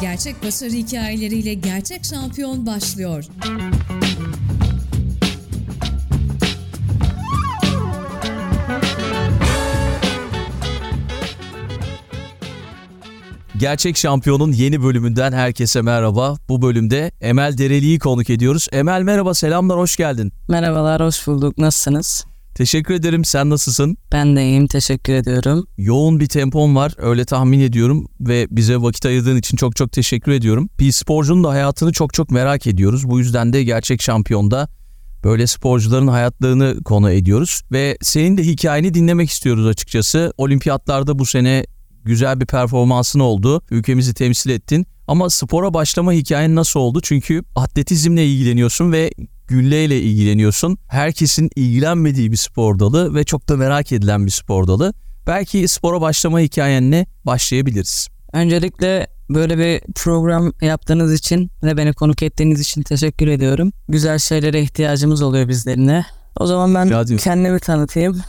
Gerçek başarı hikayeleriyle gerçek şampiyon başlıyor. Gerçek Şampiyon'un yeni bölümünden herkese merhaba. Bu bölümde Emel Dereli'yi konuk ediyoruz. Emel merhaba, selamlar, hoş geldin. Merhabalar, hoş bulduk. Nasılsınız? Teşekkür ederim. Sen nasılsın? Ben de iyiyim, teşekkür ediyorum. Yoğun bir tempon var, öyle tahmin ediyorum ve bize vakit ayırdığın için çok çok teşekkür ediyorum. Bir sporcunun da hayatını çok çok merak ediyoruz. Bu yüzden de Gerçek Şampiyon'da böyle sporcuların hayatlarını konu ediyoruz ve senin de hikayeni dinlemek istiyoruz açıkçası. Olimpiyatlarda bu sene güzel bir performansın oldu. Ülkemizi temsil ettin. Ama spora başlama hikayen nasıl oldu? Çünkü atletizmle ilgileniyorsun ve gülleyle ilgileniyorsun. Herkesin ilgilenmediği bir spor dalı ve çok da merak edilen bir spor dalı. Belki spora başlama hikayenle başlayabiliriz. Öncelikle böyle bir program yaptığınız için ve beni konuk ettiğiniz için teşekkür ediyorum. Güzel şeylere ihtiyacımız oluyor bizlerine. O zaman ben kendimi tanıtayım.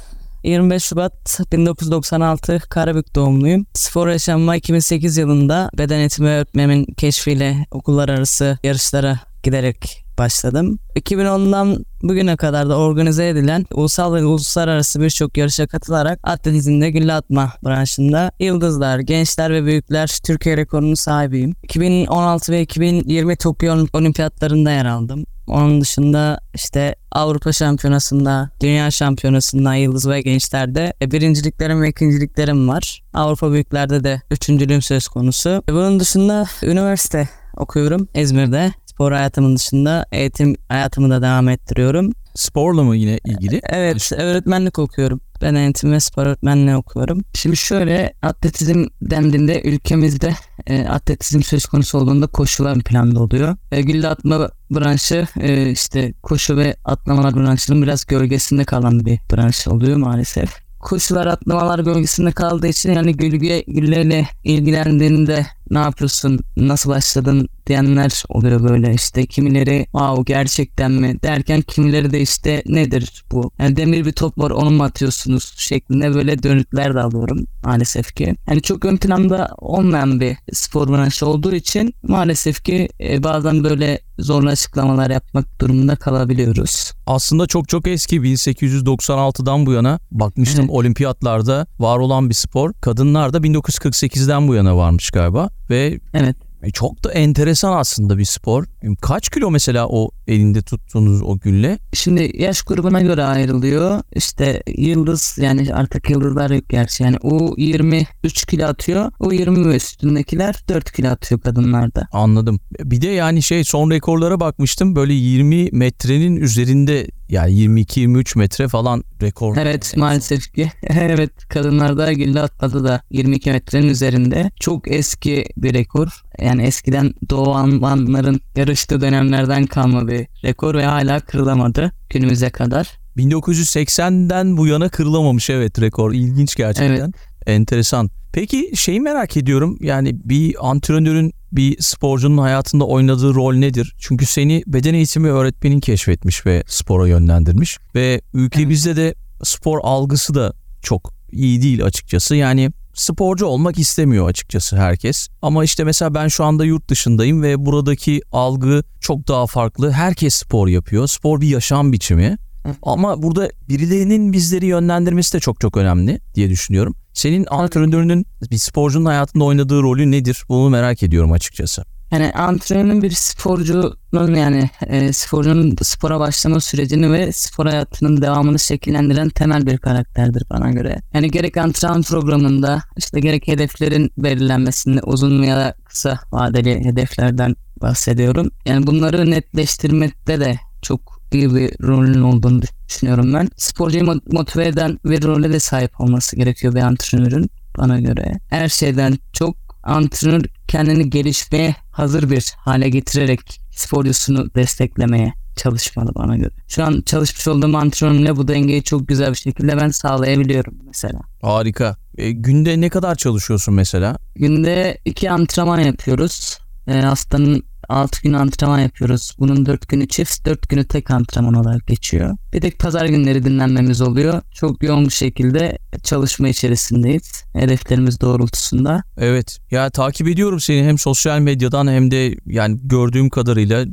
25 Şubat 1996 Karabük doğumluyum. Spor yaşamıma 2008 yılında beden eğitimi öğretmenimin keşfiyle okullar arası yarışlara giderek başladım. 2010'dan bugüne kadar da organize edilen ulusal ve uluslararası birçok yarışa katılarak atletizmde gülle atma branşında yıldızlar, gençler ve büyükler Türkiye rekorunun sahibiyim. 2016 ve 2020 Tokyo Olimpiyatlarında yer aldım. Onun dışında işte Avrupa Şampiyonası'nda, Dünya Şampiyonası'nda Yıldız ve Gençler'de e, birinciliklerim ve ikinciliklerim var. Avrupa Büyüklerde de üçüncülüğüm söz konusu. Bunun dışında üniversite okuyorum İzmir'de spor hayatımın dışında eğitim hayatımı da devam ettiriyorum. Sporla mı yine ilgili? Evet, öğretmenlik okuyorum. Ben eğitim ve spor öğretmenliği okuyorum. Şimdi şöyle atletizm dendiğinde ülkemizde e, atletizm söz konusu olduğunda koşular planda oluyor. E, gülle atma branşı e, işte koşu ve atlamalar branşının biraz gölgesinde kalan bir branş oluyor maalesef. Koşular atlamalar gölgesinde kaldığı için yani gölge güllerle ilgilendiğinde ne yapıyorsun, nasıl başladın diyenler oluyor böyle işte kimileri wow gerçekten mi derken kimileri de işte nedir bu yani demir bir top var onu mu atıyorsunuz şeklinde böyle dönütler de alıyorum maalesef ki. Yani çok ön planda olmayan bir spor branşı olduğu için maalesef ki e, bazen böyle zorlu açıklamalar yapmak durumunda kalabiliyoruz. Aslında çok çok eski 1896'dan bu yana bakmıştım evet. olimpiyatlarda var olan bir spor. Kadınlar da 1948'den bu yana varmış galiba ve evet. E, çok da enteresan aslında bir spor. Kaç kilo mesela o elinde tuttuğunuz o gülle? Şimdi yaş grubuna göre ayrılıyor. İşte yıldız yani artık yıldızlar yok gerçi. Yani o 23 kilo atıyor. O 20 ve üstündekiler 4 kilo atıyor kadınlarda. Anladım. Bir de yani şey son rekorlara bakmıştım. Böyle 20 metrenin üzerinde yani 22-23 metre falan rekor. Evet maalesef ki. evet kadınlarda gülle atladı da 22 metrenin üzerinde. Çok eski bir rekor. Yani eskiden Doğu Almanların yarıştığı dönemlerden kalma bir rekor ve hala kırılamadı günümüze kadar. 1980'den bu yana kırılamamış evet rekor. İlginç gerçekten. Evet. Enteresan. Peki şeyi merak ediyorum. Yani bir antrenörün bir sporcunun hayatında oynadığı rol nedir? Çünkü seni beden eğitimi öğretmenin keşfetmiş ve spora yönlendirmiş. Ve ülkemizde de spor algısı da çok iyi değil açıkçası. Yani sporcu olmak istemiyor açıkçası herkes. Ama işte mesela ben şu anda yurt dışındayım ve buradaki algı çok daha farklı. Herkes spor yapıyor. Spor bir yaşam biçimi. Ama burada birilerinin bizleri yönlendirmesi de çok çok önemli diye düşünüyorum. Senin antrenörünün bir sporcunun hayatında oynadığı rolü nedir? Bunu merak ediyorum açıkçası. Yani antrenörün bir sporcunun yani e, sporcunun spora başlama sürecini ve spor hayatının devamını şekillendiren temel bir karakterdir bana göre. Yani gerek antrenman programında işte gerek hedeflerin belirlenmesinde uzun ya da kısa vadeli hedeflerden bahsediyorum. Yani bunları netleştirmekte de çok iyi bir rolün olduğunu düşünüyorum ben. Sporcuyu motive eden bir role de sahip olması gerekiyor bir antrenörün bana göre. Her şeyden çok antrenör kendini gelişmeye hazır bir hale getirerek sporcusunu desteklemeye çalışmalı bana göre. Şu an çalışmış olduğum antrenörümle bu dengeyi çok güzel bir şekilde ben sağlayabiliyorum mesela. Harika. E, günde ne kadar çalışıyorsun mesela? Günde iki antrenman yapıyoruz. E, haftanın 6 gün antrenman yapıyoruz. Bunun 4 günü çift, 4 günü tek antrenman olarak geçiyor. Bir de pazar günleri dinlenmemiz oluyor. Çok yoğun bir şekilde çalışma içerisindeyiz. Hedeflerimiz doğrultusunda. Evet. Ya takip ediyorum seni hem sosyal medyadan hem de yani gördüğüm kadarıyla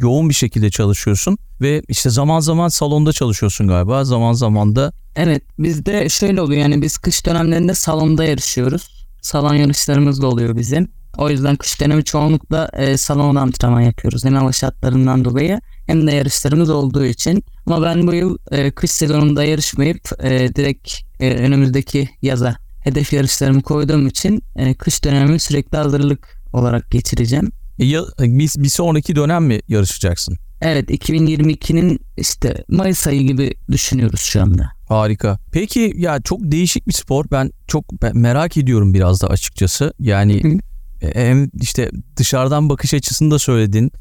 yoğun bir şekilde çalışıyorsun ve işte zaman zaman salonda çalışıyorsun galiba zaman zaman da. Evet bizde şöyle oluyor yani biz kış dönemlerinde salonda yarışıyoruz. Salon yarışlarımız da oluyor bizim. O yüzden kış dönemi çoğunlukla e, salonda antrenman yapıyoruz. Hem hava şartlarından dolayı hem de yarışlarımız olduğu için. Ama ben bu yıl e, kış sezonunda yarışmayıp e, direkt e, önümüzdeki yaza hedef yarışlarımı koyduğum için e, kış dönemimi sürekli hazırlık olarak geçireceğim. E, ya, bir, bir sonraki dönem mi yarışacaksın? Evet 2022'nin işte Mayıs ayı gibi düşünüyoruz şu anda. Harika. Peki ya çok değişik bir spor. Ben çok merak ediyorum biraz da açıkçası. Yani Hı. E, hem işte dışarıdan bakış açısını da söyledin.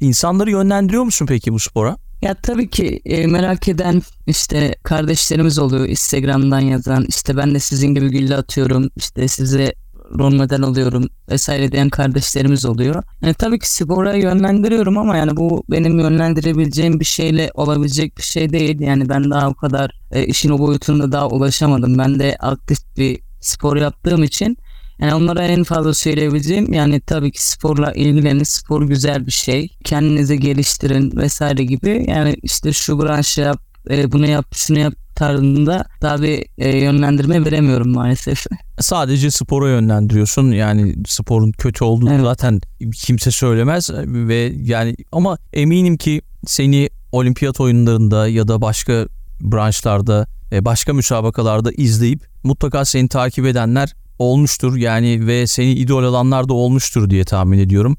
İnsanları yönlendiriyor musun peki bu spora? Ya tabii ki e, merak eden işte kardeşlerimiz oluyor Instagram'dan yazan işte ben de sizin gibi gülle atıyorum işte size rol model oluyorum vesaire diyen kardeşlerimiz oluyor. Yani tabii ki spora yönlendiriyorum ama yani bu benim yönlendirebileceğim bir şeyle olabilecek bir şey değil. Yani ben daha o kadar e, işin o boyutunda daha ulaşamadım. Ben de aktif bir spor yaptığım için yani onlara en fazla söyleyebileceğim yani tabii ki sporla ilgilenin. Spor güzel bir şey. Kendinizi geliştirin vesaire gibi. Yani işte şu branşı yap, e, bunu yap, şunu yap tarzında daha bir e, yönlendirme veremiyorum maalesef. Sadece spora yönlendiriyorsun. Yani sporun kötü olduğunu evet. zaten kimse söylemez ve yani ama eminim ki seni olimpiyat oyunlarında ya da başka branşlarda, e, başka müsabakalarda izleyip mutlaka seni takip edenler olmuştur. Yani ve seni idol alanlar da olmuştur diye tahmin ediyorum.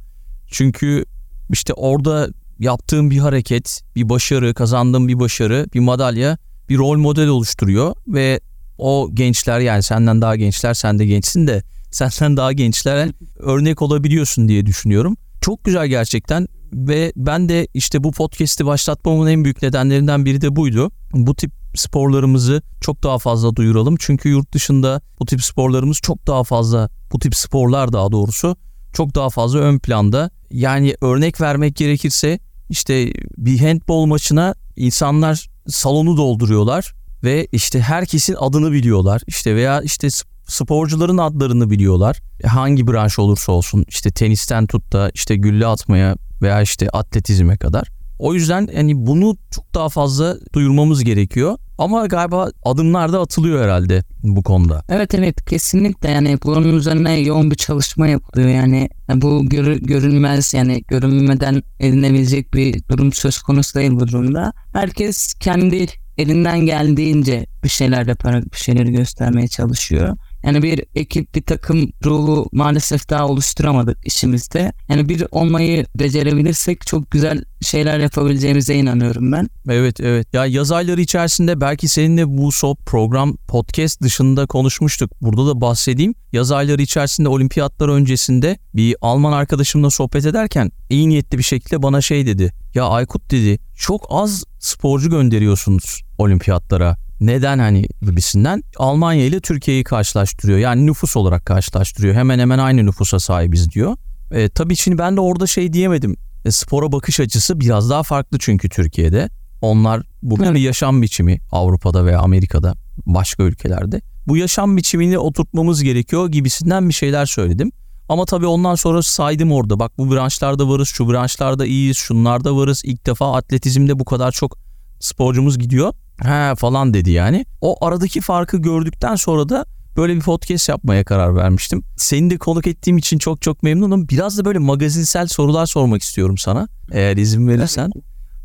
Çünkü işte orada yaptığın bir hareket, bir başarı, kazandığın bir başarı, bir madalya bir rol model oluşturuyor ve o gençler yani senden daha gençler, sen de gençsin de senden daha gençlere örnek olabiliyorsun diye düşünüyorum. Çok güzel gerçekten ve ben de işte bu podcast'i başlatmamın en büyük nedenlerinden biri de buydu. Bu tip sporlarımızı çok daha fazla duyuralım. Çünkü yurt dışında bu tip sporlarımız çok daha fazla, bu tip sporlar daha doğrusu çok daha fazla ön planda. Yani örnek vermek gerekirse işte bir handball maçına insanlar salonu dolduruyorlar ve işte herkesin adını biliyorlar. İşte veya işte sporcuların adlarını biliyorlar. E, hangi branş olursa olsun işte tenisten tut da işte gülle atmaya veya işte atletizme kadar. O yüzden yani bunu çok daha fazla duyurmamız gerekiyor. Ama galiba adımlar da atılıyor herhalde bu konuda. Evet evet kesinlikle yani bunun üzerine yoğun bir çalışma yapılıyor yani bu gör, görünmez yani görünmeden edinebilecek bir durum söz konusu değil bu durumda. Herkes kendi elinden geldiğince bir şeyler yaparak bir şeyleri göstermeye çalışıyor. Yani bir ekip, bir takım ruhu maalesef daha oluşturamadık işimizde. Yani bir olmayı becerebilirsek çok güzel şeyler yapabileceğimize inanıyorum ben. Evet evet. Ya yaz ayları içerisinde belki seninle bu so program podcast dışında konuşmuştuk. Burada da bahsedeyim. Yaz ayları içerisinde olimpiyatlar öncesinde bir Alman arkadaşımla sohbet ederken iyi niyetli bir şekilde bana şey dedi. Ya Aykut dedi çok az sporcu gönderiyorsunuz olimpiyatlara neden hani gibisinden Almanya ile Türkiye'yi karşılaştırıyor. Yani nüfus olarak karşılaştırıyor. Hemen hemen aynı nüfusa sahibiz diyor. E, tabii şimdi ben de orada şey diyemedim. E, spora bakış açısı biraz daha farklı çünkü Türkiye'de. Onlar bu bir yaşam biçimi Avrupa'da veya Amerika'da başka ülkelerde. Bu yaşam biçimini oturtmamız gerekiyor gibisinden bir şeyler söyledim. Ama tabii ondan sonra saydım orada. Bak bu branşlarda varız, şu branşlarda iyiyiz, şunlarda varız. İlk defa atletizmde bu kadar çok sporcumuz gidiyor. He falan dedi yani. O aradaki farkı gördükten sonra da böyle bir podcast yapmaya karar vermiştim. Seni de konuk ettiğim için çok çok memnunum. Biraz da böyle magazinsel sorular sormak istiyorum sana. Eğer izin verirsen.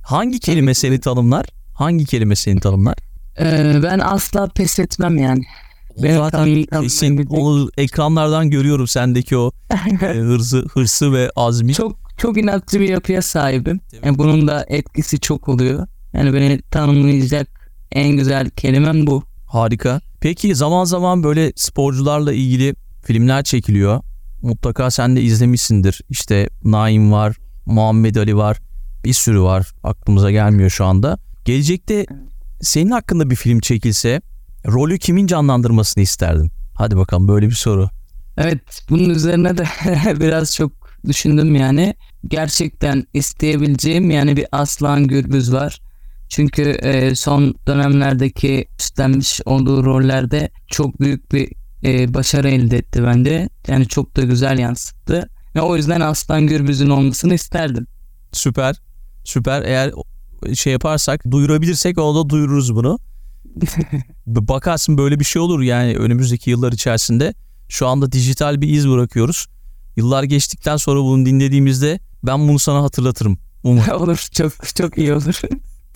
Hangi kelime seni tanımlar? Hangi kelime seni tanımlar? Ee, ben asla pes etmem yani. Ben zaten kesin onu ekranlardan görüyorum sendeki o e, hırsı, hırsı ve azmi. Çok çok inatçı bir yapıya sahibim. Yani bunun da etkisi çok oluyor. Yani beni tanımlayacak en güzel kelimem bu. Harika. Peki zaman zaman böyle sporcularla ilgili filmler çekiliyor. Mutlaka sen de izlemişsindir. İşte Naim var, Muhammed Ali var. Bir sürü var. Aklımıza gelmiyor şu anda. Gelecekte senin hakkında bir film çekilse rolü kimin canlandırmasını isterdin? Hadi bakalım böyle bir soru. Evet bunun üzerine de biraz çok düşündüm yani. Gerçekten isteyebileceğim yani bir Aslan Gürbüz var. Çünkü e, son dönemlerdeki üstlenmiş olduğu rollerde çok büyük bir e, başarı elde etti bence. Yani çok da güzel yansıttı. Ve o yüzden Aslan Gürbüz'ün olmasını isterdim. Süper. Süper. Eğer şey yaparsak, duyurabilirsek o da duyururuz bunu. Bakarsın böyle bir şey olur yani önümüzdeki yıllar içerisinde. Şu anda dijital bir iz bırakıyoruz. Yıllar geçtikten sonra bunu dinlediğimizde ben bunu sana hatırlatırım. Umarım. olur çok çok iyi olur.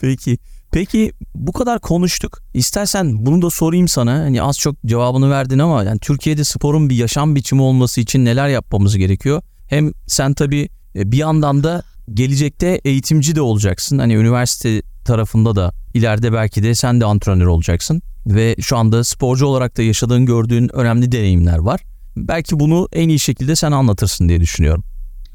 Peki. Peki bu kadar konuştuk. İstersen bunu da sorayım sana. Hani az çok cevabını verdin ama yani Türkiye'de sporun bir yaşam biçimi olması için neler yapmamız gerekiyor? Hem sen tabii e, bir yandan da gelecekte eğitimci de olacaksın. Hani üniversite tarafında da ileride belki de sen de antrenör olacaksın ve şu anda sporcu olarak da yaşadığın gördüğün önemli deneyimler var. Belki bunu en iyi şekilde sen anlatırsın diye düşünüyorum.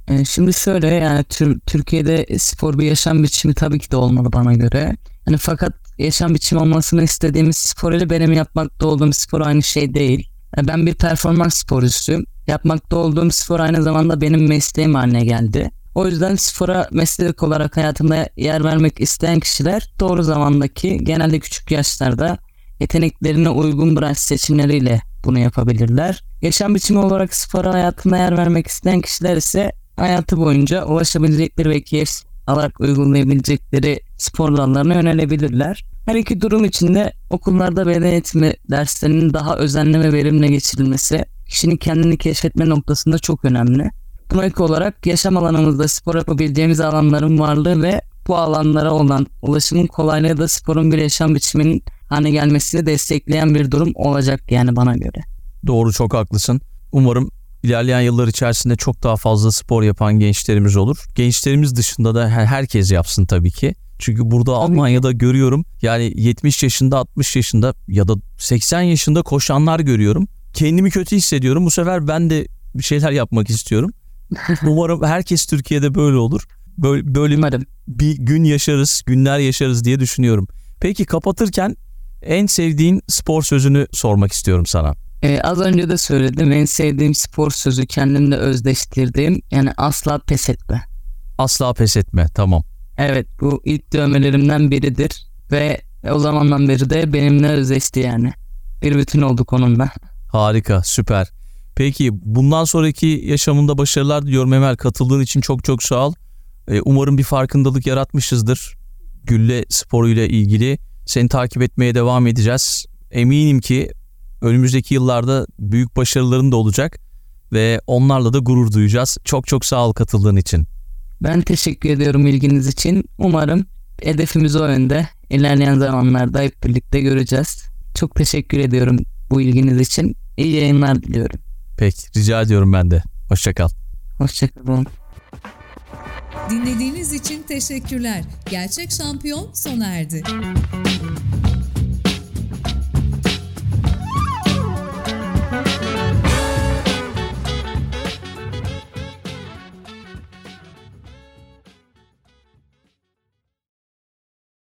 E, şimdi şöyle yani Türkiye'de spor bir yaşam biçimi tabii ki de olmalı bana göre. Yani fakat yaşam biçimi olmasını istediğimiz spor ile benim yapmakta olduğum spor aynı şey değil. Yani ben bir performans sporcusuyum. Yapmakta olduğum spor aynı zamanda benim mesleğim haline geldi. O yüzden spora meslek olarak hayatında yer vermek isteyen kişiler doğru zamandaki genelde küçük yaşlarda yeteneklerine uygun branş seçimleriyle bunu yapabilirler. Yaşam biçimi olarak spora hayatında yer vermek isteyen kişiler ise hayatı boyunca ulaşabilecekleri ve keyif alarak uygulayabilecekleri spor dallarına yönelebilirler. Her iki durum içinde okullarda beden eğitimi derslerinin daha özenli ve verimli geçirilmesi kişinin kendini keşfetme noktasında çok önemli. Buna ek olarak yaşam alanımızda spor yapabileceğimiz alanların varlığı ve bu alanlara olan ulaşımın kolaylığı da sporun bir yaşam biçiminin haline gelmesini destekleyen bir durum olacak yani bana göre. Doğru çok haklısın. Umarım ilerleyen yıllar içerisinde çok daha fazla spor yapan gençlerimiz olur. Gençlerimiz dışında da herkes yapsın tabii ki. Çünkü burada tabii. Almanya'da görüyorum yani 70 yaşında 60 yaşında ya da 80 yaşında koşanlar görüyorum. Kendimi kötü hissediyorum. Bu sefer ben de bir şeyler yapmak istiyorum. Umarım herkes Türkiye'de böyle olur. Böyle, böyle Umarım. bir gün yaşarız, günler yaşarız diye düşünüyorum. Peki kapatırken en sevdiğin spor sözünü sormak istiyorum sana. Ee, az önce de söyledim en sevdiğim spor sözü kendimle özdeştirdiğim yani asla pes etme. Asla pes etme tamam. Evet bu ilk dövmelerimden biridir ve o zamandan beri de benimle özdeşti yani. Bir bütün olduk onunla. Harika süper. Peki bundan sonraki yaşamında başarılar diliyorum Emel. Katıldığın için çok çok sağ ol. Ee, umarım bir farkındalık yaratmışızdır. Gülle sporuyla ilgili. Seni takip etmeye devam edeceğiz. Eminim ki önümüzdeki yıllarda büyük başarıların da olacak ve onlarla da gurur duyacağız. Çok çok sağ ol katıldığın için. Ben teşekkür ediyorum ilginiz için. Umarım hedefimiz o yönde. İlerleyen zamanlarda hep birlikte göreceğiz. Çok teşekkür ediyorum bu ilginiz için. İyi yayınlar diliyorum. Peki rica ediyorum ben de. Hoşçakal. Hoşçakalın. Dinlediğiniz için teşekkürler. Gerçek şampiyon sona erdi.